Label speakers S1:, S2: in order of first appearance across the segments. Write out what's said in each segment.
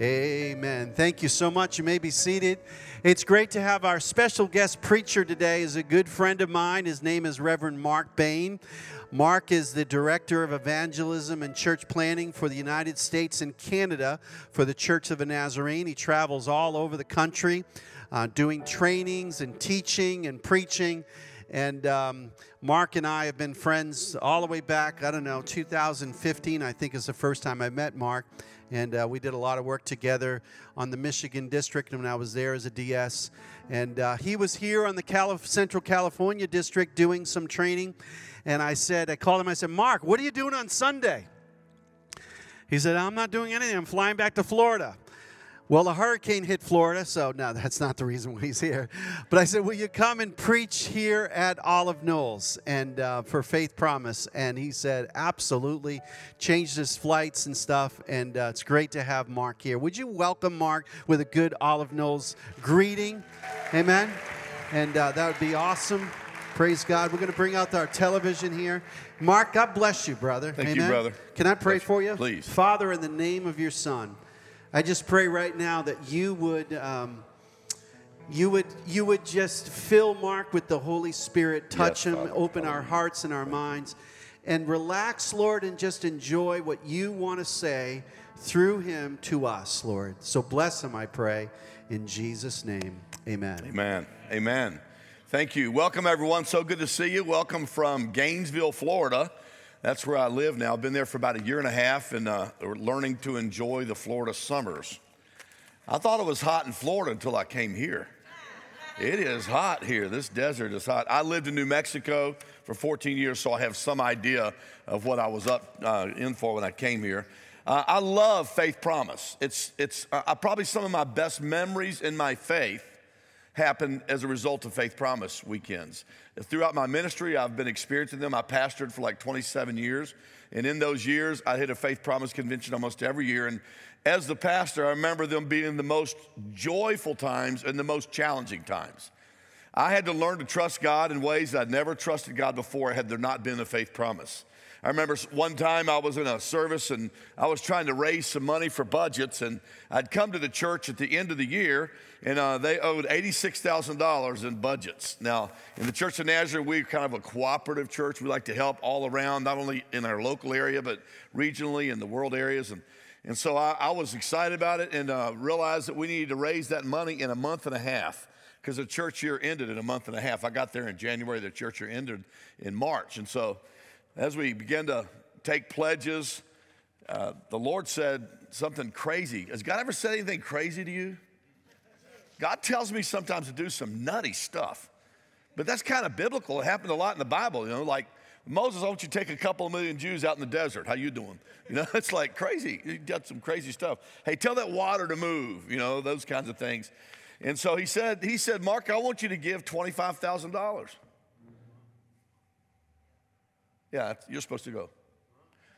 S1: Amen. Thank you so much. You may be seated. It's great to have our special guest preacher today is a good friend of mine. His name is Reverend Mark Bane. Mark is the director of evangelism and church planting for the United States and Canada for the Church of the Nazarene. He travels all over the country uh, doing trainings and teaching and preaching. And um, Mark and I have been friends all the way back, I don't know, 2015, I think is the first time I met Mark and uh, we did a lot of work together on the Michigan district when I was there as a DS. And uh, he was here on the Calif- Central California district doing some training. And I said, I called him, I said, Mark, what are you doing on Sunday? He said, I'm not doing anything. I'm flying back to Florida. Well, a hurricane hit Florida, so no, that's not the reason why he's here. But I said, Will you come and preach here at Olive Knolls and uh, for Faith Promise? And he said, Absolutely. Changed his flights and stuff, and uh, it's great to have Mark here. Would you welcome Mark with a good Olive Knolls greeting? Amen. And uh, that would be awesome. Praise God. We're going to bring out our television here. Mark, God bless you, brother.
S2: Thank
S1: Amen.
S2: you, brother.
S1: Can I pray
S2: Bless
S1: for you?
S2: Please.
S1: Father, in the name of your Son. I just pray right now that you would, um, you would, you would just fill Mark with the Holy Spirit, touch
S2: Yes,
S1: him,
S2: Father.
S1: open our hearts and our minds, and relax, Lord, and just enjoy what you want to say through him to us, Lord. So bless him, I pray, in Jesus' name. Amen.
S2: Amen. Amen. Thank you. Welcome, everyone. So good to see you. Welcome from Gainesville, Florida. That's where I live now. I've been there for about a year and a half and uh, learning to enjoy the Florida summers. I thought it was hot in Florida until I came here. It is hot here. This desert is hot. I lived in New Mexico for 14 years, so I have some idea of what I was up uh, in for when I came here. Uh, I love Faith Promise. It's, it's uh, probably some of my best memories in my faith happened as a result of Faith Promise weekends. Throughout my ministry, I've been experiencing them. I pastored for like 27 years. And in those years, I hit a Faith Promise convention almost every year. And as the pastor, I remember them being the most joyful times and the most challenging times. I had to learn to trust God in ways I'd never trusted God before had there not been a faith promise. I remember one time I was in a service and I was trying to raise some money for budgets, and I'd come to the church at the end of the year, and uh, they owed $86,000 in budgets. Now, in the Church of Nazarene, we're kind of a cooperative church. We like to help all around, not only in our local area, but regionally in the world areas. And, and so I, I was excited about it and uh, realized that we needed to raise that money in a month and a half because the church year ended in a month and a half. I got there in January, the church year ended in March. And so as we began to take pledges, uh, the Lord said something crazy. Has God ever said anything crazy to you? God tells me sometimes to do some nutty stuff, but that's kind of biblical. It happened a lot in the Bible, you know, like Moses, I want you to take a couple of million Jews out in the desert. How you doing? You know, it's like crazy. You got some crazy stuff. Hey, tell that water to move, you know, those kinds of things. And so he said, he said, Mark, I want you to give $25,000. Yeah, you're supposed to go.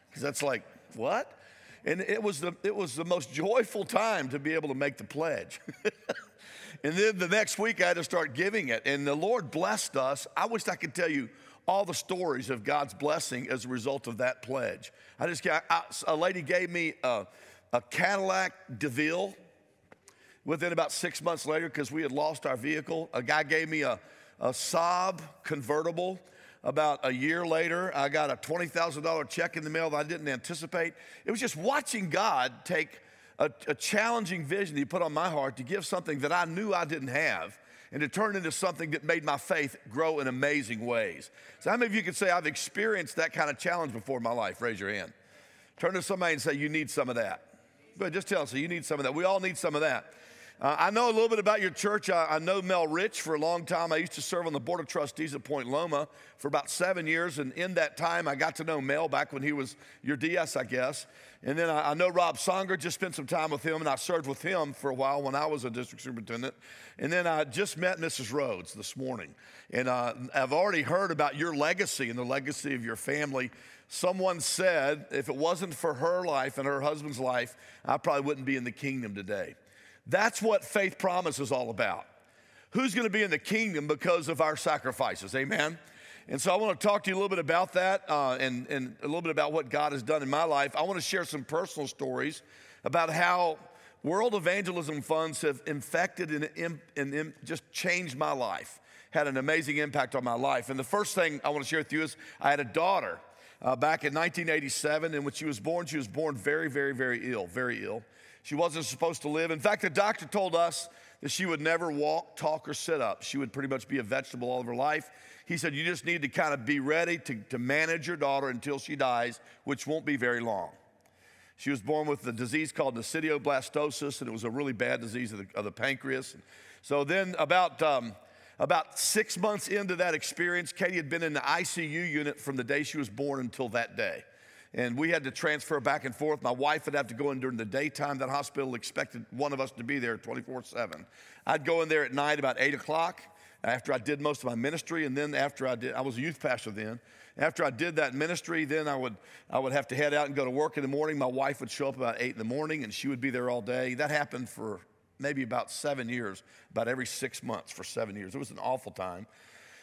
S2: Because that's like, what? And it was, the, it was the most joyful time to be able to make the pledge. and then the next week I had to start giving it. And the Lord blessed us. I wish I could tell you all the stories of God's blessing as a result of that pledge. I just got, a lady gave me a, a Cadillac DeVille within about six months later because we had lost our vehicle. A guy gave me a, a Saab convertible. About a year later, I got a $20,000 check in the mail that I didn't anticipate. It was just watching God take a, a challenging vision He put on my heart to give something that I knew I didn't have and to turn into something that made my faith grow in amazing ways. So, how many of you could say, I've experienced that kind of challenge before in my life? Raise your hand. Turn to somebody and say, You need some of that. But just tell us, you need some of that. We all need some of that. Uh, I know a little bit about your church. I, I, know Mel Rich for a long time. I used to serve on the board of trustees at Point Loma for about seven years. And in that time, I got to know Mel back when he was your DS, I guess. And then I, I know Rob Songer, just spent some time with him, and I served with him for a while when I was a district superintendent. And then I just met Mrs. Rhodes this morning. And uh, I've already heard about your legacy and the legacy of your family. Someone said, if it wasn't for her life and her husband's life, I probably wouldn't be in the kingdom today. That's what faith promise is all about. Who's going to be in the kingdom because of our sacrifices? Amen. And so I want to talk to you a little bit about that uh, and, and a little bit about what God has done in my life. I want to share some personal stories about how World Evangelism Funds have infected and, and, and just changed my life, had an amazing impact on my life. And the first thing I want to share with you is I had a daughter uh, back in 1987, and when she was born, she was born very, very, very ill, very ill. She wasn't supposed to live. In fact, the doctor told us that she would never walk, talk, or sit up. She would pretty much be a vegetable all of her life. He said, You just need to kind of be ready to, to manage your daughter until she dies, which won't be very long. She was born with a disease called nesidioblastosis, and it was a really bad disease of the, of the pancreas. So then, about, um, about six months into that experience, Katie had been in the ICU unit from the day she was born until that day. And we had to transfer back and forth. My wife would have to go in during the daytime. That hospital expected one of us to be there 24 7. I'd go in there at night about 8 o'clock after I did most of my ministry, and then after I did, I was a youth pastor then. After I did that ministry, then I would, I would have to head out and go to work in the morning. My wife would show up about 8 in the morning, and she would be there all day. That happened for maybe about seven years, about every six months for seven years. It was an awful time.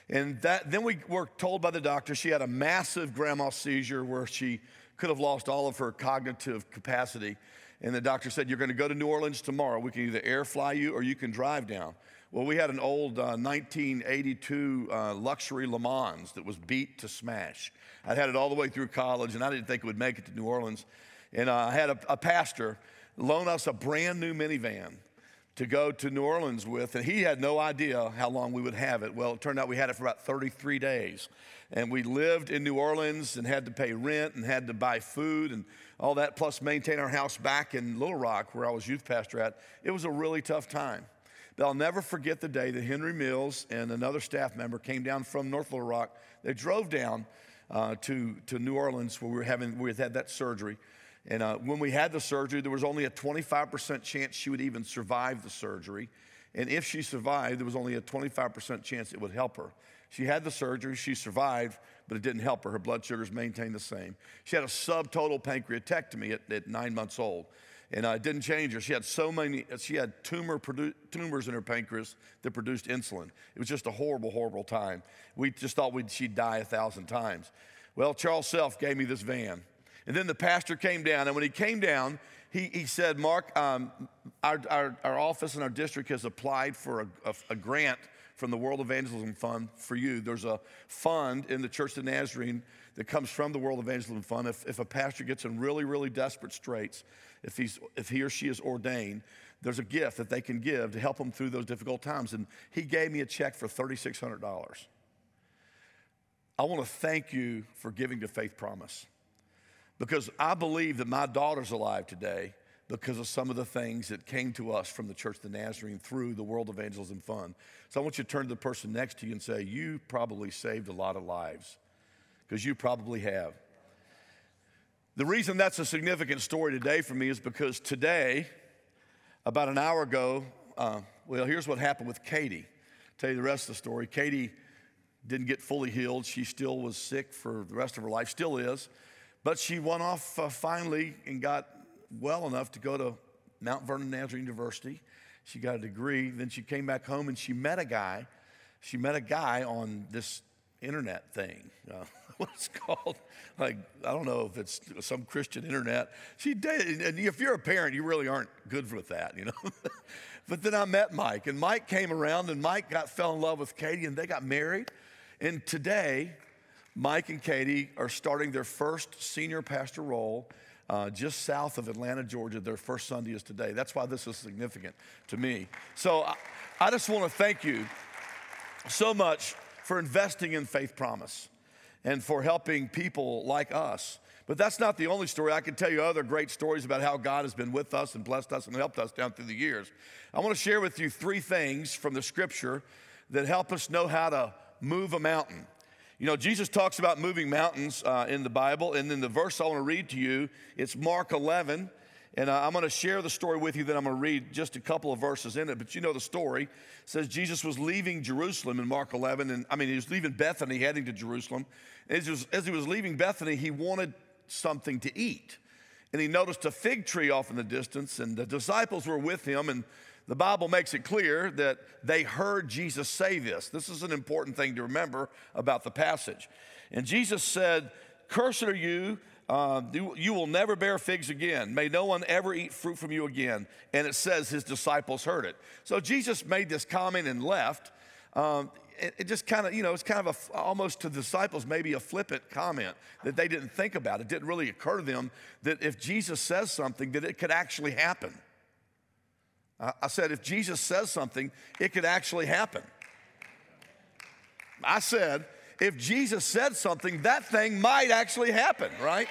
S2: And that, then we were told by the doctor she had a massive grand mal seizure where she could have lost all of her cognitive capacity. And the doctor said, You're going to go to New Orleans tomorrow. We can either air fly you or you can drive down. Well, we had an old uh, 1982 uh, luxury Le Mans that was beat to smash. I'd had it all the way through college, and I didn't think it would make it to New Orleans. And uh, I had a, a pastor loan us a brand new minivan to go to New Orleans with, and he had no idea how long we would have it. Well, it turned out we had it for about 33 days. And we lived in New Orleans and had to pay rent and had to buy food and all that, plus maintain our house back in Little Rock, where I was youth pastor at. It was a really tough time. But I'll never forget the day that Henry Mills and another staff member came down from North Little Rock. They drove down uh, to, to New Orleans where we were having, we had that surgery. And uh, when we had the surgery, there was only a 25% chance she would even survive the surgery. And if she survived, there was only a 25% chance it would help her. She had the surgery, she survived, but it didn't help her. Her blood sugars maintained the same. She had a subtotal pancreatectomy at, at nine months old, and uh, it didn't change her. She had so many, she had tumor produ- tumors in her pancreas that produced insulin. It was just a horrible, horrible time. We just thought she'd die a thousand times. Well, Charles Self gave me this van. And then the pastor came down, and when he came down, he, he said, Mark, um, our, our, our, office and our district has applied for a, a, a, grant from the World Evangelism Fund for you. There's a fund in the Church of Nazarene that comes from the World Evangelism Fund. If, if a pastor gets in really, really desperate straits, if, he's, if he or she is ordained, there's a gift that they can give to help them through those difficult times. And he gave me a check for $3,600. I want to thank you for giving to Faith Promise because I believe that my daughter's alive today because of some of the things that came to us from the Church of the Nazarene through the World Evangelism Fund. So I want you to turn to the person next to you and say, You probably saved a lot of lives because you probably have. The reason that's a significant story today for me is because today, about an hour ago, uh, well, here's what happened with Katie. Tell you the rest of the story. Katie didn't get fully healed. She still was sick for the rest of her life, still is. But she went off uh, finally and got well enough to go to Mount Vernon Nazarene University. She got a degree. Then she came back home and she met a guy. She met a guy on this internet thing. Uh, what's called? Like, I don't know if it's some Christian internet. She dated, and if you're a parent, you really aren't good with that, you know. but then I met Mike, and Mike came around, and Mike got fell in love with Katie, and they got married. And today, Mike and Katie are starting their first senior pastor role uh, just south of Atlanta, Georgia. Their first Sunday is today. That's why this is significant to me. So I, I just want to thank you so much for investing in Faith Promise and for helping people like us. But that's not the only story. I can tell you other great stories about how God has been with us and blessed us and helped us down through the years. I want to share with you three things from the scripture that help us know how to move a mountain. You know, Jesus talks about moving mountains uh, in the Bible, and then the verse I want to read to you, it's Mark 11. And uh, I'm going to share the story with you, then I'm going to read just a couple of verses in it. But you know the story. It says Jesus was leaving Jerusalem in Mark 11, and I mean, he was leaving Bethany, heading to Jerusalem. As he was, as he was leaving Bethany, he wanted something to eat. And he noticed a fig tree off in the distance, and the disciples were with him, and the Bible makes it clear that they heard Jesus say this. This is an important thing to remember about the passage. And Jesus said, Cursed are you, uh, you, you will never bear figs again. May no one ever eat fruit from you again. And it says his disciples heard it. So Jesus made this comment and left. Um, it, it, just kind of, you know, it's kind of a, almost to the disciples, maybe a flippant comment that they didn't think about. It didn't really occur to them that if Jesus says something, that it could actually happen. I said, if Jesus says something, it could actually happen. I said, if Jesus said something, that thing might actually happen, right?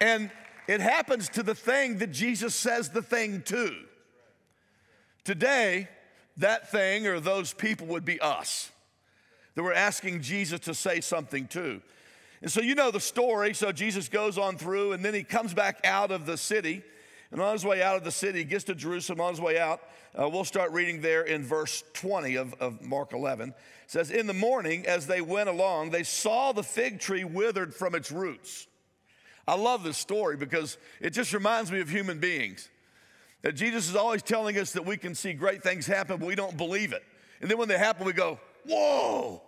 S2: And it happens to the thing that Jesus says the thing to. Today, that thing or those people would be us that we're asking Jesus to say something to. And so you know the story. So Jesus goes on through and then he comes back out of the city. And on his way out of the city, he gets to Jerusalem. On his way out, uh, we'll start reading there in verse 20 of, of Mark 11. It says, In the morning, as they went along, they saw the fig tree withered from its roots. I love this story because it just reminds me of human beings. That Jesus is always telling us that we can see great things happen, but we don't believe it. And then when they happen, we go, Whoa!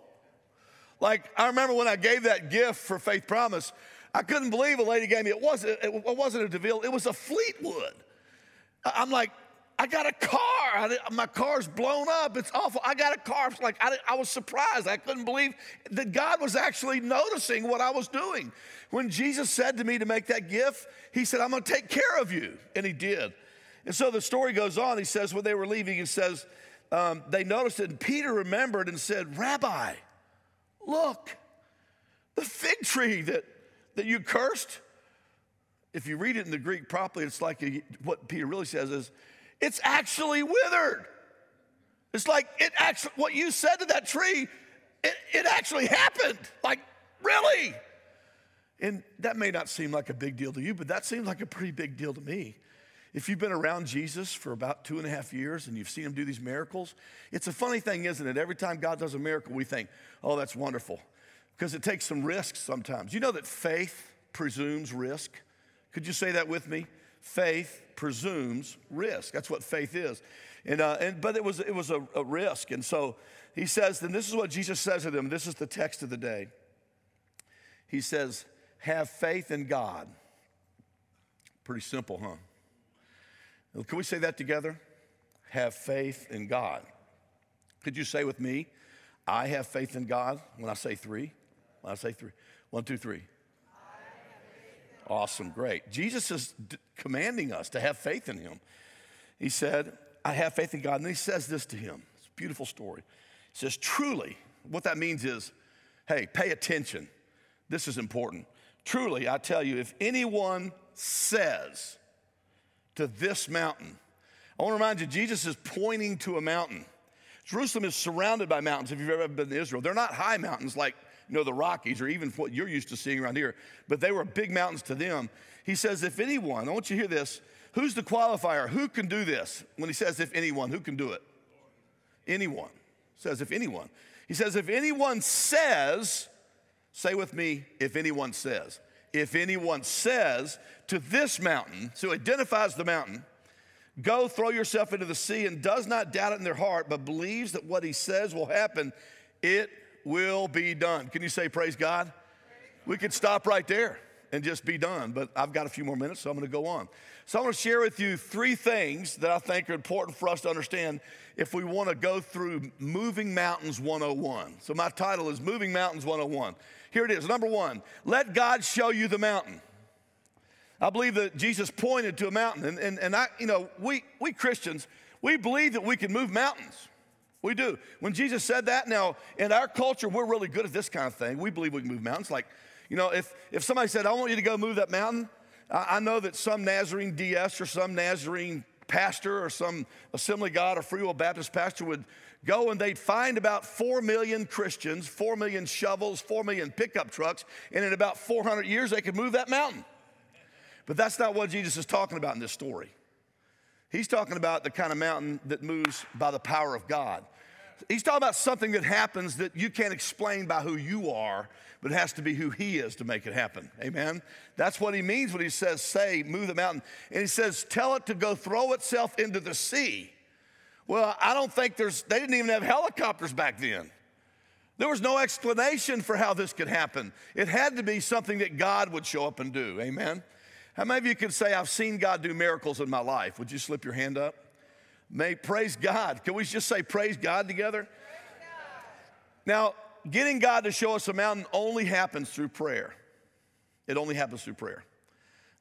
S2: Like, I remember when I gave that gift for Faith Promise, I couldn't believe a lady gave me, it wasn't, it wasn't a DeVille, it was a Fleetwood. I'm like, I got a car. I, my car's blown up. It's awful. I got a car. It's like I, I was surprised. I couldn't believe that God was actually noticing what I was doing. When Jesus said to me to make that gift, He said, I'm going to take care of you. And He did. And so the story goes on. He says, when they were leaving, He says, um, they noticed it. And Peter remembered and said, Rabbi, look, the fig tree that that you cursed, if you read it in the Greek properly, it's like a, what Peter really says is, it's actually withered. It's like it actually, what you said to that tree, it, it actually happened. Like, really? And that may not seem like a big deal to you, but that seems like a pretty big deal to me. If you've been around Jesus for about two and a half years and you've seen him do these miracles, it's a funny thing, isn't it? Every time God does a miracle, we think, oh, that's wonderful because it takes some risks sometimes. You know that faith presumes risk? Could you say that with me? Faith presumes risk. That's what faith is. And, uh, and but it was it was a, a risk, and so he says. Then this is what Jesus says to them. This is the text of the day. He says, "Have faith in God." Pretty simple, huh? Can we say that together? Have faith in God. Could you say with me, I have faith in God when I say three? I say three. One, two, three. Awesome, great. Jesus is d- commanding us to have faith in him. He said, I have faith in God. And he says this to him. It's a beautiful story. He says, Truly, what that means is, hey, pay attention. This is important. Truly, I tell you, if anyone says to this mountain, I want to remind you, Jesus is pointing to a mountain. Jerusalem is surrounded by mountains if you've ever been to Israel. They're not high mountains like you know, the Rockies or even what you're used to seeing around here, but they were big mountains to them. He says, if anyone, I want you to hear this, who's the qualifier? Who can do this? When he says, if anyone, who can do it? Anyone. Says, if anyone. He says, if anyone says, say with me, if anyone says. If anyone says to this mountain, so identifies the mountain, go throw yourself into the sea and does not doubt it in their heart, but believes that what he says will happen, it will be done. Can you say, Praise God? We could stop right there and just be done, but I've got a few more minutes, so I'm gonna go on. So I'm gonna share with you three things that I think are important for us to understand if we wanna go through Moving Mountains 101. So my title is Moving Mountains 101. Here it is. Number one, let God show you the mountain. I believe that Jesus pointed to a mountain, and, and, and I, you know, we, we Christians, we believe that we can move mountains. We do. When Jesus said that, now in our culture, we're really good at this kind of thing. We believe we can move mountains. Like, you know, if, if somebody said, I want you to go move that mountain, I, I know that some Nazarene DS or some Nazarene pastor or some Assembly God or Free Will Baptist pastor would go and they'd find about 4 million Christians, 4 million shovels, 4 million pickup trucks, and in about 400 years they could move that mountain. But that's not what Jesus is talking about in this story. He's talking about the kind of mountain that moves by the power of God. He's talking about something that happens that you can't explain by who you are, but it has to be who He is to make it happen. Amen? That's what He means when He says, say, move the mountain. And He says, tell it to go throw itself into the sea. Well, I don't think there's, they didn't even have helicopters back then. There was no explanation for how this could happen. It had to be something that God would show up and do. Amen. How many of you could say, I've seen God do miracles in my life? Would you slip your hand up? May praise God. Can we just say praise God together? Praise God. Now, getting God to show us a mountain only happens through prayer. It only happens through prayer.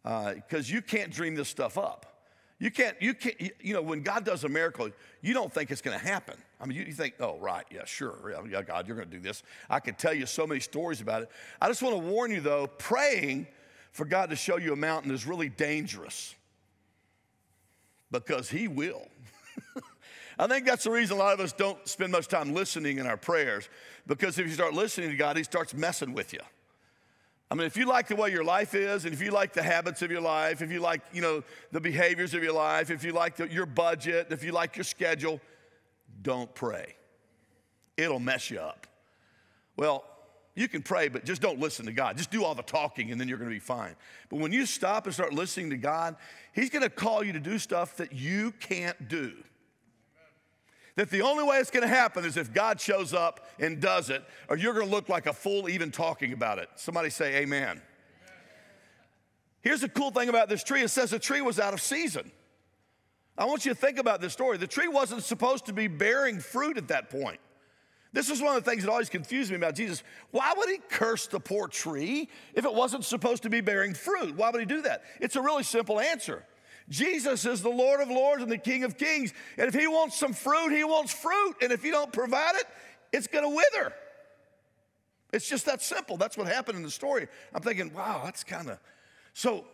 S2: Because uh, you can't dream this stuff up. You can't, you can't, you know, when God does a miracle, you don't think it's going to happen. I mean, you, you, think, oh, right, yeah, sure, yeah, God, you're going to do this. I could tell you so many stories about it. I just want to warn you, though, praying for God to show you a mountain is really dangerous because He will. I think that's the reason a lot of us don't spend much time listening in our prayers because if you start listening to God, He starts messing with you. I mean, if you like the way your life is, and if you like the habits of your life, if you like, you know, the behaviors of your life, if you like the, your budget, if you like your schedule, don't pray. It'll mess you up. Well, you can pray, but just don't listen to God. Just do all the talking and then you're going to be fine. But when you stop and start listening to God, He's going to call you to do stuff that you can't do. That the only way it's going to happen is if God shows up and does it, or you're going to look like a fool even talking about it. Somebody say, Amen. amen. Here's the cool thing about this tree it says the tree was out of season. I want you to think about this story. The tree wasn't supposed to be bearing fruit at that point. This is one of the things that always confused me about Jesus. Why would he curse the poor tree if it wasn't supposed to be bearing fruit? Why would he do that? It's a really simple answer. Jesus is the Lord of Lords and the King of Kings. And if he wants some fruit, he wants fruit. And if you don't provide it, it's going to wither. It's just that simple. That's what happened in the story. I'm thinking, wow, that's kind of so.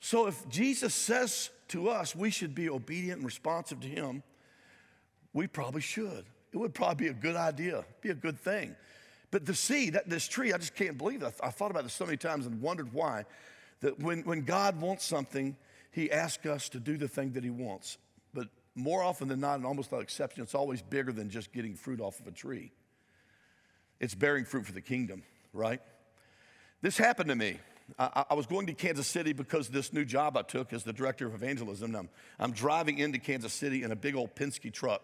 S2: So if Jesus says to us we should be obedient and responsive to him, we probably should it would probably be a good idea, be a good thing. But the seed, that, this tree, I just can't believe it. I, I thought about this so many times and wondered why. That when, when God wants something, He asks us to do the thing that He wants. But more often than not, and almost without exception, it's always bigger than just getting fruit off of a tree. It's bearing fruit for the kingdom, right? This happened to me. I, I, was going to Kansas City because this new job I took as the director of evangelism. I'm, I'm driving into Kansas City in a big old Penske truck.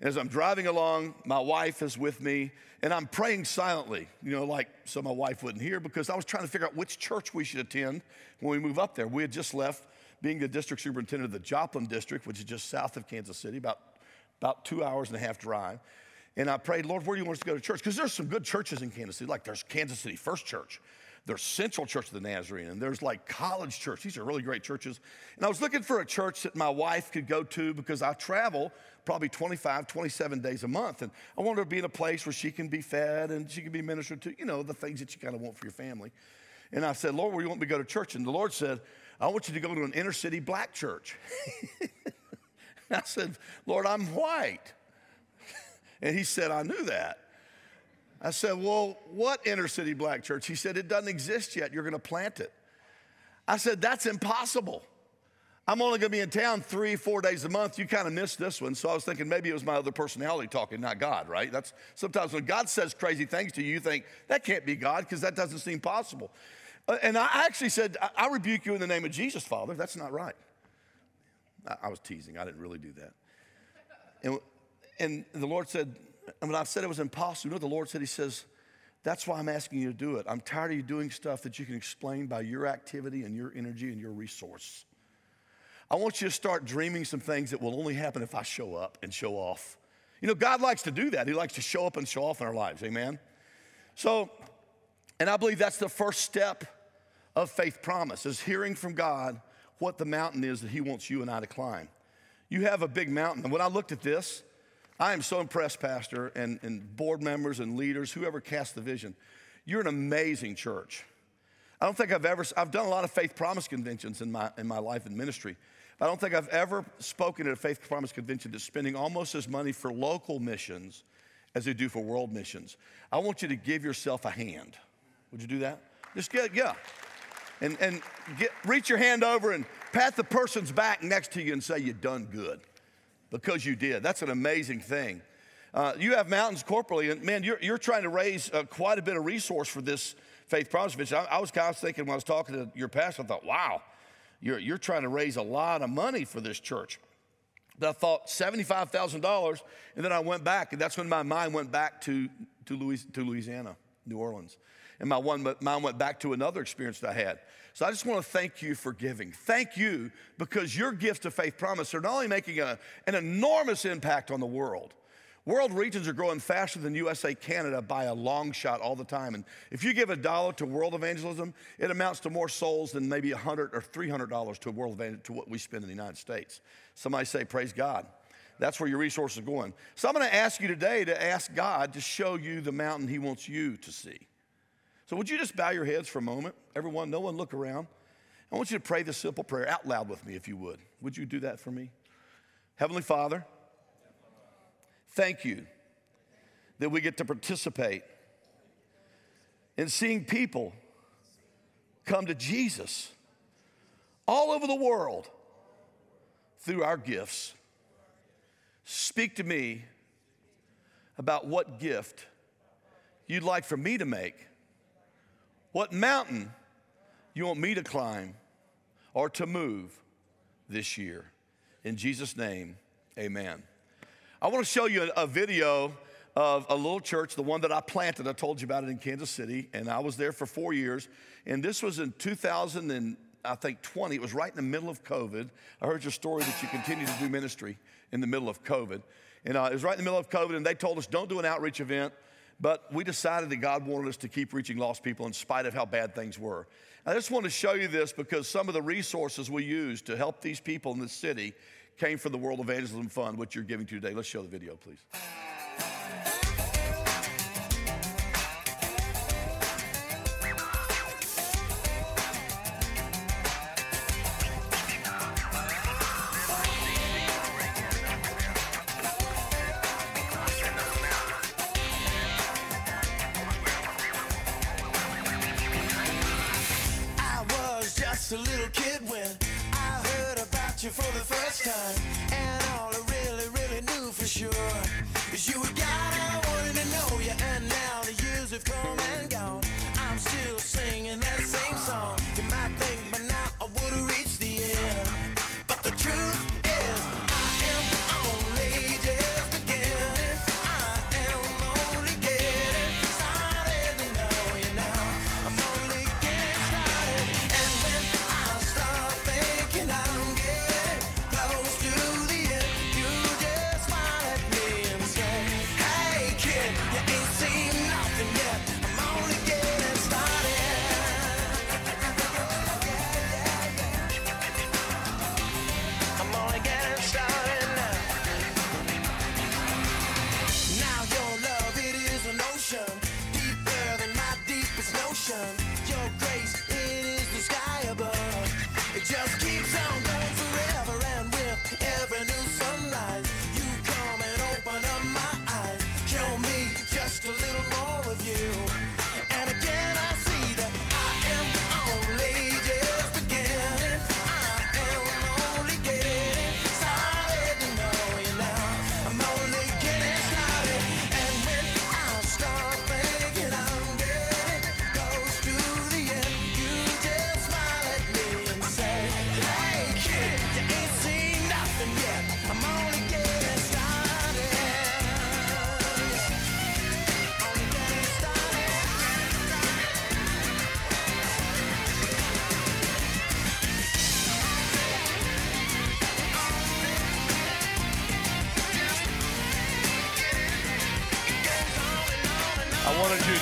S2: As I'm driving along, my wife is with me, and I'm praying silently, you know, like so my wife wouldn't hear because I was trying to figure out which church we should attend when we move up there. We had just left being the district superintendent of the Joplin district, which is just south of Kansas City, about, about two hours and a half drive. And I prayed, Lord, where do you want us to go to church? Because there's some good churches in Kansas City, like there's Kansas City First Church. There's Central Church of the Nazarene, and there's like College Church. These are really great churches. And I was looking for a church that my wife could go to because I travel probably 25, 27 days a month. And I want her to be in a place where she can be fed and she can be ministered to, you know, the things that you kind of want for your family. And I said, Lord, where do you want me to go to church? And the Lord said, I want you to go to an inner city black church. I said, Lord, I'm white. and he said, I knew that. I said, Well, what inner city black church? He said, It doesn't exist yet. You're going to plant it. I said, That's impossible. I'm only going to be in town three, four days a month. You kind of missed this one. So I was thinking maybe it was my other personality talking, not God, right? That's sometimes when God says crazy things to you, you think that can't be God because that doesn't seem possible. Uh, and I actually said, I rebuke you in the name of Jesus, Father. That's not right. I was teasing. I didn't really do that. And, and the Lord said, and when I said it was impossible, you know the Lord said? He says, That's why I'm asking you to do it. I'm tired of you doing stuff that you can explain by your activity and your energy and your resource. I want you to start dreaming some things that will only happen if I show up and show off. You know, God likes to do that. He likes to show up and show off in our lives. Amen? So, and I believe that's the first step of faith promise is hearing from God what the mountain is that He wants you and I to climb. You have a big mountain. And when I looked at this, I am so impressed, Pastor, and, and board members and leaders, whoever cast the vision. You're an amazing church. I don't think I've ever, I've done a lot of faith promise conventions in my, in my life in ministry. I don't think I've ever spoken at a faith promise convention that's spending almost as money for local missions as they do for world missions. I want you to give yourself a hand. Would you do that? Just get, yeah. And, and get, reach your hand over and pat the person's back next to you and say, You done good because you did. That's an amazing thing. Uh, you have mountains corporally, and man, you're, you're trying to raise uh, quite a bit of resource for this faith promise. I, I, was kind of thinking when I was talking to your pastor, I thought, wow, you're, you're trying to raise a lot of money for this church. that I thought $75,000. And then I went back, and that's when my mind went back to, to, Louis, to Louisiana, New Orleans. And my one, mind went back to another experience that I had. So I just want to thank you for giving. Thank you because your gifts of Faith Promise are not only making a, an enormous impact on the world, World regions are growing faster than USA, Canada by a long shot all the time. And if you give a dollar to world evangelism, it amounts to more souls than maybe a 100 or $300 to world to what we spend in the United States. Somebody say, Praise God. That's where your resources are going. So I'm going to ask you today to ask God to show you the mountain He wants you to see. So would you just bow your heads for a moment? Everyone, no one look around. I want you to pray this simple prayer out loud with me if you would. Would you do that for me? Heavenly Father, Thank you that we get to participate in seeing people come to Jesus all over the world through our gifts. Speak to me about what gift you'd like for me to make, what mountain you want me to climb or to move this year. In Jesus' name, amen. I want to show you a, video of a little church, the one that I planted. I told you about it in Kansas City, and I was there for four years. And this was in 2000 and I think 20. It was right in the middle of COVID. I heard your story that you continue to do ministry in the middle of COVID. And uh, it was right in the middle of COVID, and they told us don't do an outreach event. But we decided that God wanted us to keep reaching lost people in spite of how bad things were. I just want to show you this because some of the resources we use to help these people in the city came from the World Evangelism Fund, which you're giving to today. Let's show the video, please.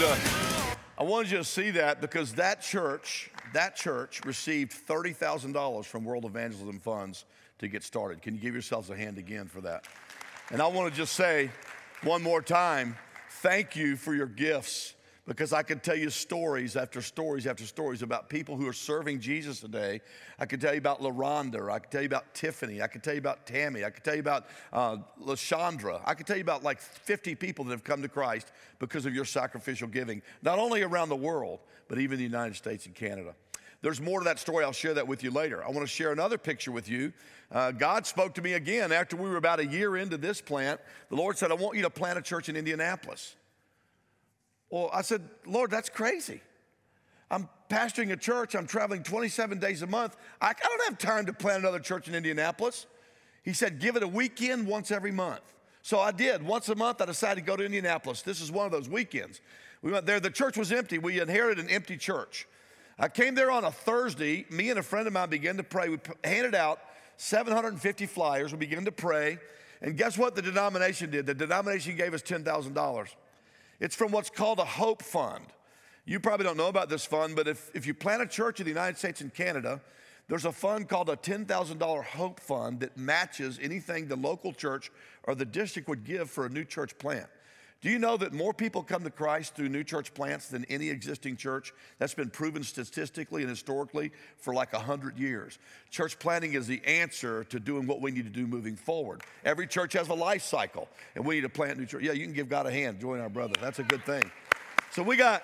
S3: I wanted you
S2: to see that because that church, that church received $30,000 from World Evangelism Funds to get started. Can you give yourselves a hand again for that? And I want to just say one more time, thank you for your gifts because I could tell you stories after stories after stories about people who are serving Jesus today. I could tell you about LaRonda. I could tell you about Tiffany. I could tell you about Tammy. I could tell you about uh, LaShondra. I could tell you about like 50 people that have come to Christ because of your sacrificial giving, not only around the world, but even the United States and Canada. There's more to that story. I'll share that with you later. I want to share another picture with you. Uh, God spoke to me again after we were about a year into this plant. The Lord said, I want you to plant a church in Indianapolis. Well, I said, Lord, that's crazy. I'm pastoring a church. I'm traveling 27 days a month. I, I don't have time to plant another church in Indianapolis. He said, give it a weekend once every month. So I did. Once a month, I decided to go to Indianapolis. This is one of those weekends. We went there. The church was empty. We inherited an empty church. I came there on a Thursday. Me and a friend of mine began to pray. We handed out 750 flyers. We began to pray. And guess what the denomination did? The denomination gave us $10,000. It's from what's called a Hope Fund. You probably don't know about this fund, but if, if you plant a church in the United States and Canada, there's a fund called a $10,000 Hope Fund that matches anything the local church or the district would give for a new church plant. Do you know that more people come to Christ through new church plants than any existing church? That's been proven statistically and historically for like 100 years. Church planting is the answer to doing what we need to do moving forward. Every church has a life cycle, and we need to plant new church. Yeah, you can give God a hand, join our brother. That's a good thing. So we got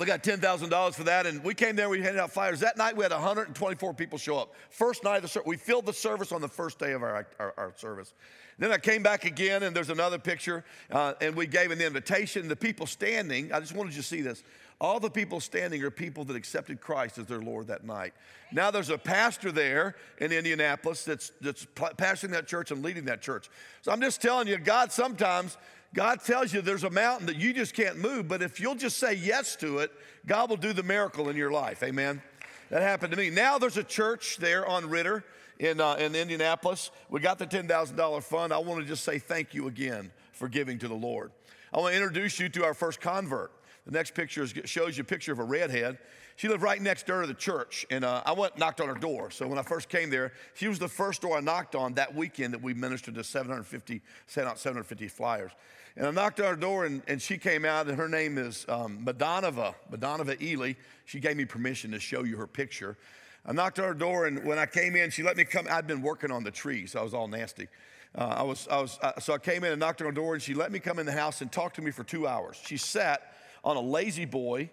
S2: we got $10,000 for that, and we came there, we handed out flyers. That night, we had 124 people show up. First night of the service, we filled the service on the first day of our, our, our service. Then I came back again, and there's another picture, uh, and we gave an invitation. The people standing, I just wanted you to see this. All the people standing are people that accepted Christ as their Lord that night. Now there's a pastor there in Indianapolis that's, that's pastoring that church and leading that church. So I'm just telling you, God sometimes God tells you there's a mountain that you just can't move, but if you'll just say yes to it, God will do the miracle in your life. Amen. That happened to me. Now there's a church there on Ritter in, uh, in Indianapolis. We got the $10,000 fund. I want to just say thank you again for giving to the Lord. I want to introduce you to our first convert. The next picture is, shows you a picture of a redhead. She lived right next door to the church, and uh, I went knocked on her door. So when I first came there, she was the first door I knocked on that weekend that we ministered to 750, sent out 750 flyers. And I knocked on her door, and, and she came out, and her name is um, Madonova Ely. She gave me permission to show you her picture. I knocked on her door, and when I came in, she let me come. I'd been working on the tree, so I was all nasty. Uh, I was, I was, uh, so I came in and knocked on her door, and she let me come in the house and talk to me for two hours. She sat on a lazy boy,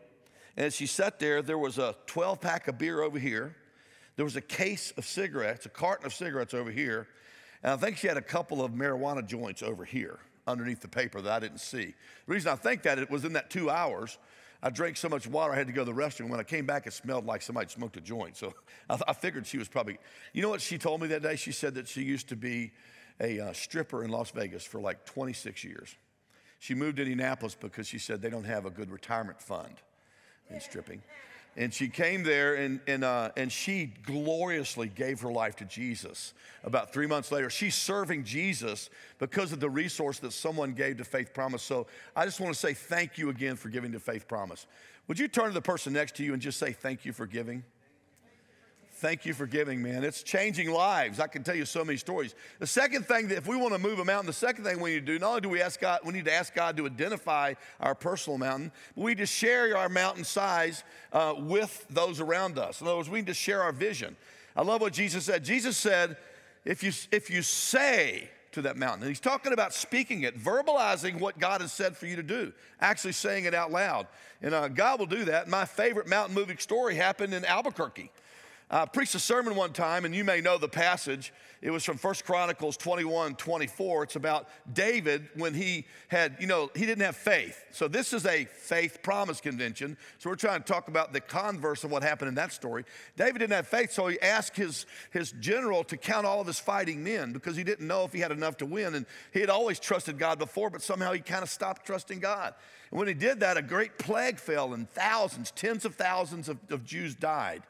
S2: and as she sat there, there was a 12 pack of beer over here. There was a case of cigarettes, a carton of cigarettes over here, and I think she had a couple of marijuana joints over here underneath the paper that I didn't see. The reason I think that it was in that two hours, I drank so much water I had to go to the restroom. When I came back, it smelled like somebody smoked a joint. So I, I figured she was probably, you know what she told me that day? She said that she used to be a uh, stripper in Las Vegas for like 26 years. She moved to Indianapolis because she said they don't have a good retirement fund in stripping. And she came there and, and, uh, and she gloriously gave her life to Jesus. About three months later, she's serving Jesus because of the resource that someone gave to Faith Promise. So I just want to say thank you again for giving to Faith Promise. Would you turn to the person next to you and just say thank you for giving? Thank you for giving, man. It's changing lives. I can tell you so many stories. The second thing that if we want to move a mountain, the second thing we need to do, not only do we ask God, we need to ask God to identify our personal mountain, but we need to share our mountain size uh, with those around us. In other words, we need to share our vision. I love what Jesus said. Jesus said, if you, if you say to that mountain, and he's talking about speaking it, verbalizing what God has said for you to do, actually saying it out loud. And uh, God will do that. My favorite mountain moving story happened in Albuquerque. I preached a sermon one time, and you may know the passage. It was from First Chronicles 21 24. It's about David when he had, you know, he didn't have faith. So, this is a faith promise convention. So, we're trying to talk about the converse of what happened in that story. David didn't have faith, so he asked his, his general to count all of his fighting men because he didn't know if he had enough to win. And he had always trusted God before, but somehow he kind of stopped trusting God. And when he did that, a great plague fell, and thousands, tens of thousands of, of Jews died.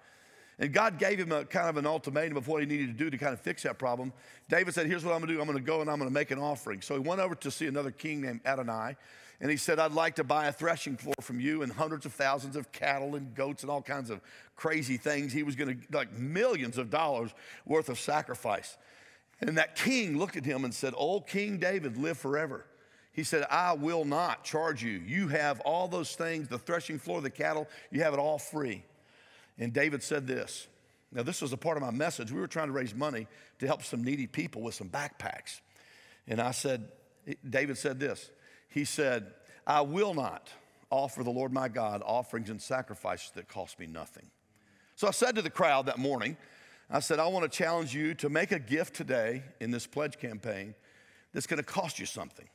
S2: And God gave him a kind of an ultimatum of what he needed to do to kind of fix that problem. David said, Here's what I'm gonna do I'm gonna go and I'm gonna make an offering. So he went over to see another king named Adonai. And he said, I'd like to buy a threshing floor from you and hundreds of thousands of cattle and goats and all kinds of crazy things. He was gonna, like millions of dollars worth of sacrifice. And that king looked at him and said, Oh, King David, live forever. He said, I will not charge you. You have all those things the threshing floor, the cattle, you have it all free. And David said this. Now, this was a part of my message. We were trying to raise money to help some needy people with some backpacks. And I said, David said this. He said, I will not offer the Lord my God offerings and sacrifices that cost me nothing. So I said to the crowd that morning, I said, I want to challenge you to make a gift today in this pledge campaign that's going to cost you something.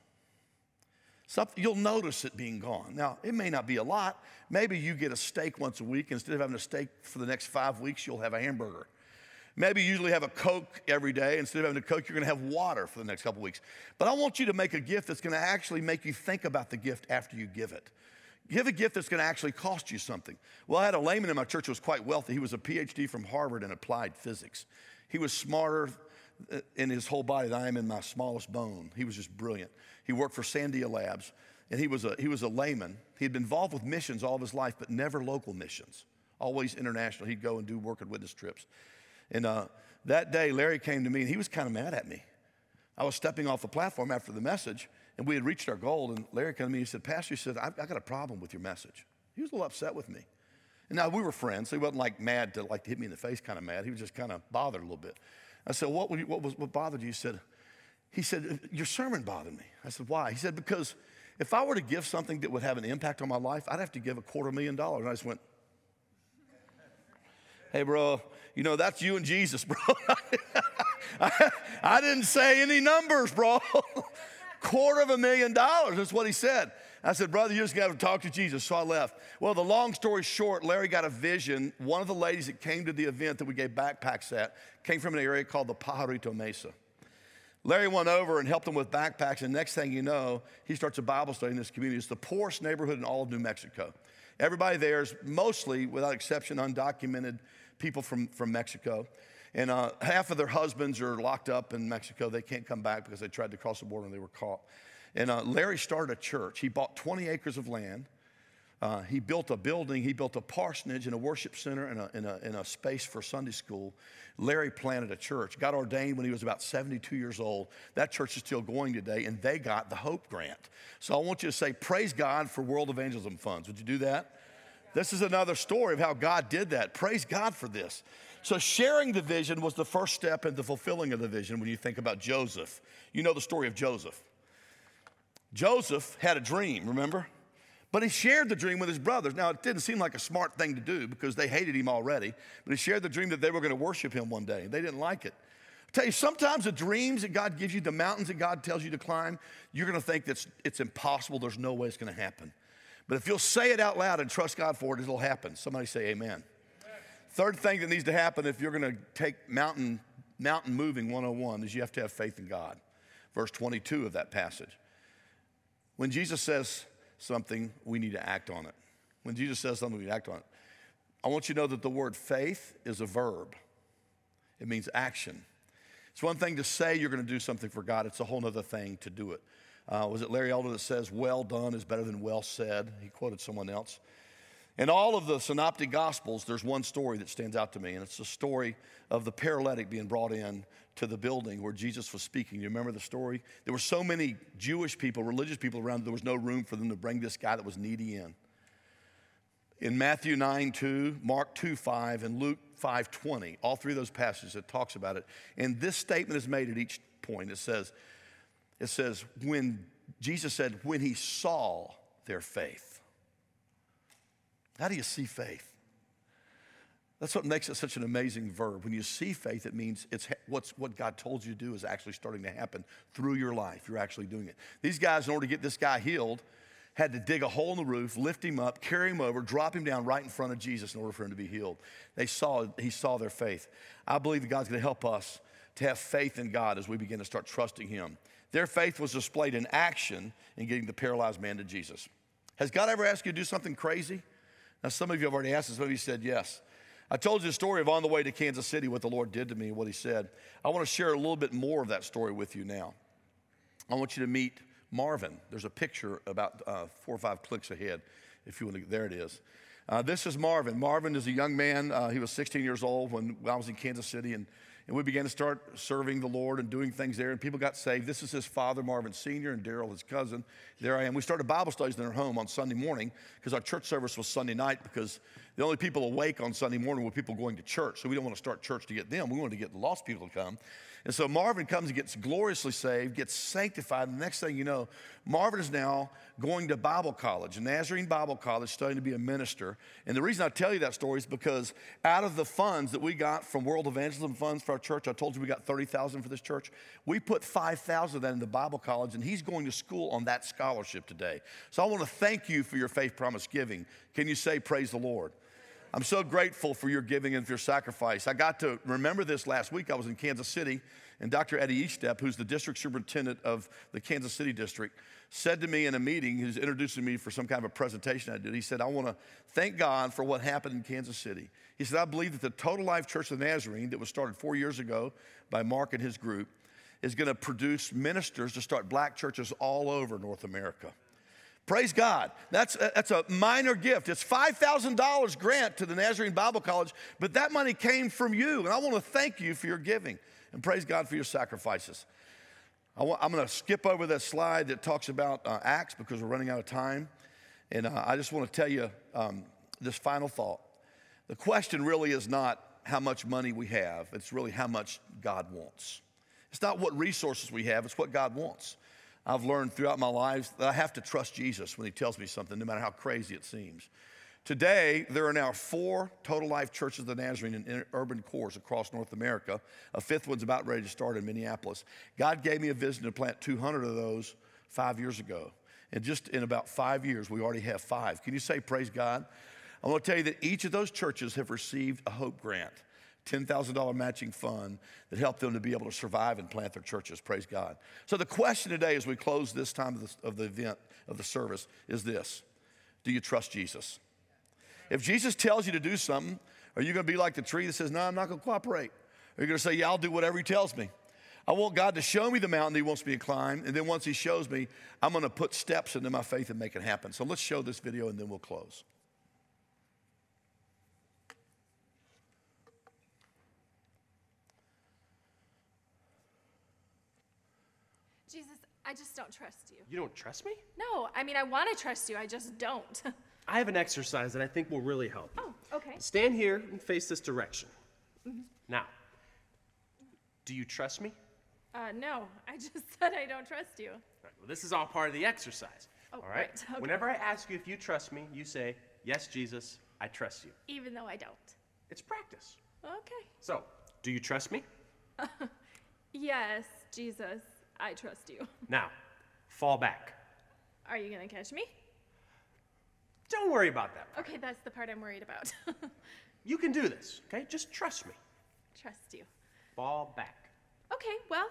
S2: Something, you'll notice it being gone. Now, it may not be a lot. Maybe you get a steak once a week. Instead of having a steak for the next five weeks, you'll have a hamburger. Maybe you usually have a Coke every day. Instead of having a Coke, you're going to have water for the next couple weeks. But I want you to make a gift that's going to actually make you think about the gift after you give it. Give a gift that's going to actually cost you something. Well, I had a layman in my church who was quite wealthy. He was a PhD from Harvard in applied physics. He was smarter uh, in his whole body than I am in my smallest bone. He was just brilliant. He worked for Sandia Labs, and he was a, he was a layman. He had been involved with missions all of his life, but never local missions, always international. He'd go and do work and witness trips. And uh, that day, Larry came to me, and he was kind of mad at me. I was stepping off the platform after the message, and we had reached our goal. And Larry came to me and he said, Pastor, he said, I've, I got a problem with your message. He was a little upset with me. And now we were friends, so he wasn't like mad to like hit me in the face, kind of mad. He was just kind of bothered a little bit. I said, what, you, what, was, what bothered you? He said, he said, Your sermon bothered me. I said, Why? He said, Because if I were to give something that would have an impact on my life, I'd have to give a quarter million dollars. And I just went, Hey, bro, you know, that's you and Jesus, bro. I, I didn't say any numbers, bro. quarter of a million dollars, that's what he said. I said, Brother, you just got to talk to Jesus. So I left. Well, the long story short, Larry got a vision. One of the ladies that came to the event that we gave backpacks at came from an area called the Pajarito Mesa. Larry went over and helped them with backpacks, and next thing you know, he starts a Bible study in this community. It's the poorest neighborhood in all of New Mexico. Everybody there is mostly, without exception, undocumented people from, from Mexico. And uh, half of their husbands are locked up in Mexico. They can't come back because they tried to cross the border and they were caught. And uh, Larry started a church. He bought 20 acres of land. Uh, he built a building, he built a parsonage and a worship center and a, and, a, and a space for Sunday school. Larry planted a church, got ordained when he was about 72 years old. That church is still going today, and they got the Hope Grant. So I want you to say, Praise God for World Evangelism Funds. Would you do that? This is another story of how God did that. Praise God for this. So, sharing the vision was the first step in the fulfilling of the vision when you think about Joseph. You know the story of Joseph. Joseph had a dream, remember? But he shared the dream with his brothers. Now, it didn't seem like a smart thing to do because they hated him already, but he shared the dream that they were going to worship him one day. They didn't like it. I tell you, sometimes the dreams that God gives you, the mountains that God tells you to climb, you're going to think that it's impossible. There's no way it's going to happen. But if you'll say it out loud and trust God for it, it'll happen. Somebody say amen. amen. Third thing that needs to happen if you're going to take mountain, mountain moving 101 is you have to have faith in God. Verse 22 of that passage. When Jesus says, something, we need to act on it. When Jesus says something, we act on it. I want you to know that the word faith is a verb, it means action. It's one thing to say you're going to do something for God, it's a whole other thing to do it. Uh, was it Larry Elder that says, Well done is better than well said? He quoted someone else. In all of the synoptic gospels, there's one story that stands out to me, and it's the story of the paralytic being brought in to the building where Jesus was speaking. You remember the story? There were so many Jewish people, religious people around, there was no room for them to bring this guy that was needy in. In Matthew 9 2, Mark 2 5, and Luke 5 20, all three of those passages that talks about it. And this statement is made at each point. It says, it says, when Jesus said, when he saw their faith. How do you see faith? That's what makes it such an amazing verb. When you see faith, it means it's what's, what God told you to do is actually starting to happen through your life. You're actually doing it. These guys, in order to get this guy healed, had to dig a hole in the roof, lift him up, carry him over, drop him down right in front of Jesus in order for him to be healed. They saw, he saw their faith. I believe that God's going to help us to have faith in God as we begin to start trusting Him. Their faith was displayed in action in getting the paralyzed man to Jesus. Has God ever asked you to do something crazy? Now, some of you have already asked this, some of you said yes. I told you the story of on the way to Kansas City, what the Lord did to me, what He said. I want to share a little bit more of that story with you now. I want you to meet Marvin. There's a picture about uh, four or five clicks ahead, if you want to. There it is. Uh, this is Marvin. Marvin is a young man. Uh, he was 16 years old when I was in Kansas City, and, and we began to start serving the Lord and doing things there, and people got saved. This is his father, Marvin Sr., and Daryl, his cousin. There I am. We started Bible studies in their home on Sunday morning because our church service was Sunday night because the only people awake on Sunday morning were people going to church. So we don't want to start church to get them. We wanted to get the lost people to come. And so Marvin comes and gets gloriously saved, gets sanctified. And the next thing you know, Marvin is now going to Bible college, Nazarene Bible College, studying to be a minister. And the reason I tell you that story is because out of the funds that we got from World Evangelism Funds for our church, I told you we got 30,000 for this church. We put 5,000 of that in the Bible college, and he's going to school on that scholarship today. So I want to thank you for your faith promise giving. Can you say, Praise the Lord? I'm so grateful for your giving and for your sacrifice. I got to remember this last week. I was in Kansas City, and Dr. Eddie Eastep, who's the district superintendent of the Kansas City district, said to me in a meeting, he's introducing me for some kind of a presentation I did. He said, I want to thank God for what happened in Kansas City. He said, I believe that the Total Life Church of Nazarene, that was started four years ago by Mark and his group, is going to produce ministers to start black churches all over North America. Praise God. That's a, that's a minor gift. It's $5,000 grant to the Nazarene Bible College, but that money came from you. And I want to thank you for your giving and praise God for your sacrifices. I am going to skip over that slide that talks about uh, Acts because we're running out of time. And uh, I just want to tell you um, this final thought. The question really is not how much money we have, it's really how much God wants. It's not what resources we have, it's what God wants. I've learned throughout my life that I have to trust Jesus when He tells me something, no matter how crazy it seems. Today, there are now four total life churches of the Nazarene in urban cores across North America. A fifth one's about ready to start in Minneapolis. God gave me a vision to plant 200 of those five years ago. And just in about five years, we already have five. Can you say, Praise God? I want to tell you that each of those churches have received a Hope Grant. $10,000 matching fund that helped them to be able to survive and plant their churches. Praise God. So, the question today, as we close this time of the, of the event, of the service, is this Do you trust Jesus? If Jesus tells you to do something, are you going to be like the tree that says, No, I'm not going to cooperate? Are you going to say, Yeah, I'll do whatever he tells me? I want God to show me the mountain he wants me to climb, and then once he shows me, I'm going to put steps into my faith and make it happen. So let's show this video and then we'll close.
S4: Jesus, I just don't trust you.
S5: You don't trust me?
S4: No, I mean, I want to trust you, I just don't.
S5: I have an exercise that I think will really help you.
S4: oh, okay.
S5: Stand here and face this direction. Now, do you trust me?
S4: Uh, no, I just said I don't trust you.
S5: Right, well, this is all part of the exercise.
S4: Oh,
S5: all right?
S4: right, okay.
S5: Whenever I ask you if you trust me, you say, Yes, Jesus, I trust you.
S4: Even though I don't.
S5: It's practice.
S4: Okay.
S5: So, do you trust me?
S4: Yes, Jesus, I trust you.
S5: Now, fall back.
S4: Are you gonna catch me?
S5: Don't worry about that.
S4: Okay, that's the part I'm worried about.
S5: You can do this, okay? Just trust me.
S4: trust you.
S5: Fall back.
S4: Okay, well,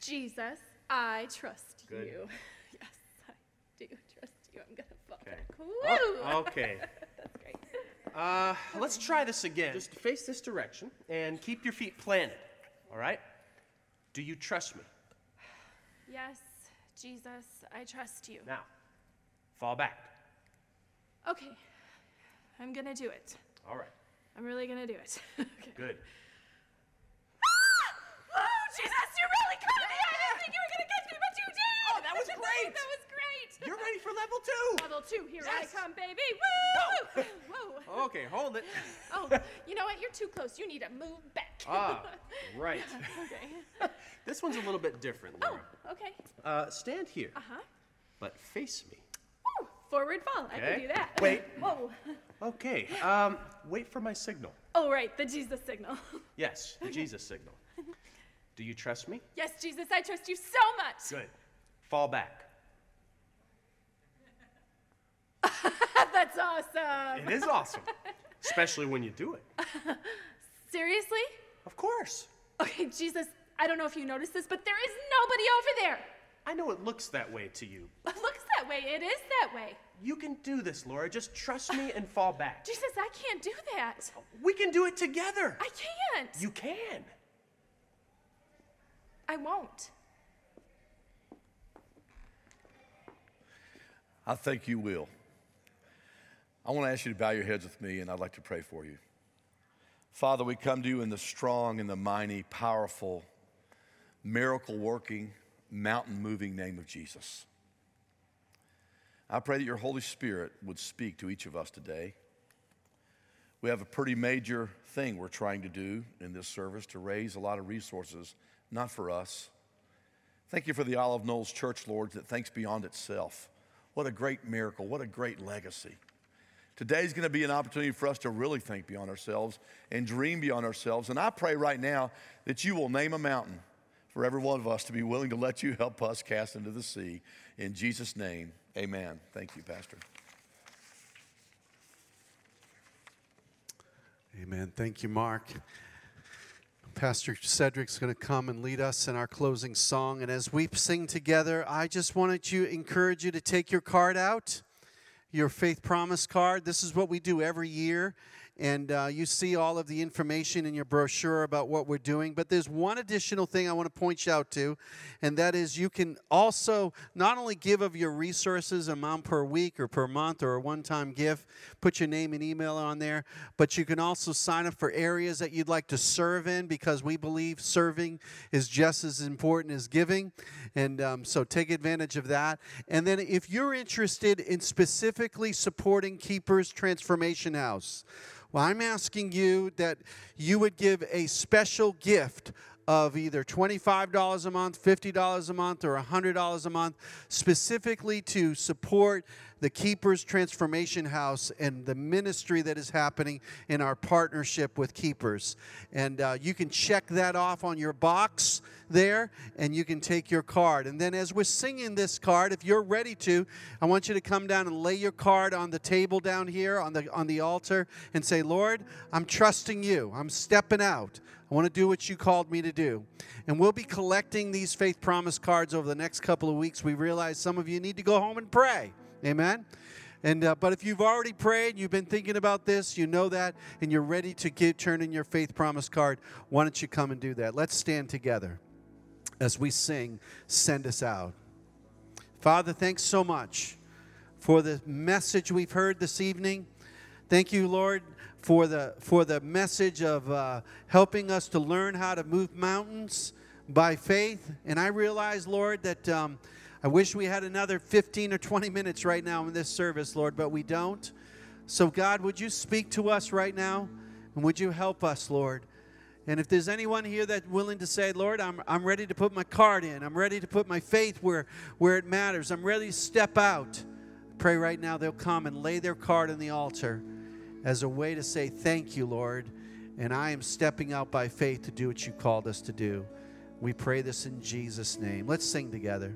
S4: Jesus, I trust
S5: Good.
S4: you. Yes, I do trust you. I'm gonna fall
S5: Okay.
S4: back.
S5: Oh, okay.
S4: That's great.
S5: Uh, let's try this again. Just face this direction and keep your feet planted. All right? Do you trust me?
S4: Yes, Jesus, I trust you.
S5: Now, fall back.
S4: Okay, I'm gonna do it.
S5: All right.
S4: I'm really gonna do it. okay.
S5: Good. Ah!
S4: Oh, Jesus, you really caught me! I didn't think you were gonna catch me, but you did!
S5: Oh, that was great!
S4: that was great!
S5: You're ready for level two.
S4: Level two, here
S5: Yes.
S4: I come, baby! Woo! Whoa!
S5: Okay, hold it.
S4: Oh, you know what? You're too close. You need to move back.
S5: Ah, right.
S4: okay.
S5: This one's a little bit different, Laura.
S4: Oh, okay.
S5: Uh, stand here,
S4: Uh huh.
S5: but face me.
S4: Woo! Forward fall. I can do that.
S5: Wait.
S4: Whoa.
S5: Okay. Um, wait for my signal.
S4: Oh, right, the Jesus signal.
S5: Yes, the Jesus signal. Do you trust me?
S4: yes, Jesus, I trust you so much.
S5: Good. Fall back.
S4: That's awesome.
S5: It is awesome, especially when you do it.
S4: Seriously?
S5: Of course.
S4: Okay, Jesus, I don't know if you noticed this, but there is nobody over there.
S5: I know it looks that way to you.
S4: It looks that way. It is that way.
S5: You can do this, Laura. Just trust me and fall back.
S4: Jesus, I can't do that.
S5: We can do it together.
S4: I can't.
S5: You can.
S4: I won't.
S2: I think you will. I want to ask you to bow your heads with me, and I'd like to pray for you. Father, we come to you in the strong and the mighty, powerful, miracle working, mountain moving name of Jesus. I pray that your Holy Spirit would speak to each of us today. We have a pretty major thing we're trying to do in this service to raise a lot of resources, not for us. Thank you for the Olive Knolls Church, Lord, that thinks beyond itself. What a great miracle. What a great legacy. Today's going to be an opportunity for us to really think beyond ourselves and dream beyond ourselves. And I pray right now that you will name a mountain for every one of us to be willing to let you help us cast into the sea. In Jesus' name, amen. Thank you, Pastor.
S1: Amen. Thank you, Mark. Pastor Cedric's going to come and lead us in our closing song. And as we sing together, I just wanted to encourage you to take your card out, your faith promise card. This is what we do every year. And uh, you see all of the information in your brochure about what we're doing. But there's one additional thing I want to point you out to, and that is you can also not only give of your resources, amount per week or per month or a one time gift, put your name and email on there, but you can also sign up for areas that you'd like to serve in because we believe serving is just as important as giving. And um, so take advantage of that. And then if you're interested in specifically supporting Keepers Transformation House, well, I'm asking you that you would give a special gift of either $25 a month, $50 a month, or $100 a month, specifically to support the Keepers Transformation House and the ministry that is happening in our partnership with Keepers. And uh, you can check that off on your box there, and you can take your card. And then as we're singing this card, if you're ready to, I want you to come down and lay your card on the table down here on the on the altar and say, Lord, I'm trusting you. I'm stepping out. I want to do what you called me to do. And we'll be collecting these faith promise cards over the next couple of weeks. We realize some of you need to go home and pray. Amen. And uh, but if you've already prayed, you've been thinking about this, you know that, and you're ready to get turn in your faith promise card, why don't you come and do that? Let's stand together as we sing, "Send Us Out." Father, thanks so much for the message we've heard this evening. Thank you, Lord, for the for the message of uh, helping us to learn how to move mountains by faith. And I realize, Lord, that. Um, I wish we had another 15 or 20 minutes right now in this service, Lord, but we don't. So, God, would you speak to us right now? And would you help us, Lord? And if there's anyone here that's willing to say, Lord, I'm, I'm ready to put my card in, I'm ready to put my faith where, where it matters, I'm ready to step out, pray right now they'll come and lay their card on the altar as a way to say, Thank you, Lord. And I am stepping out by faith to do what you called us to do. We pray this in Jesus' name. Let's sing together.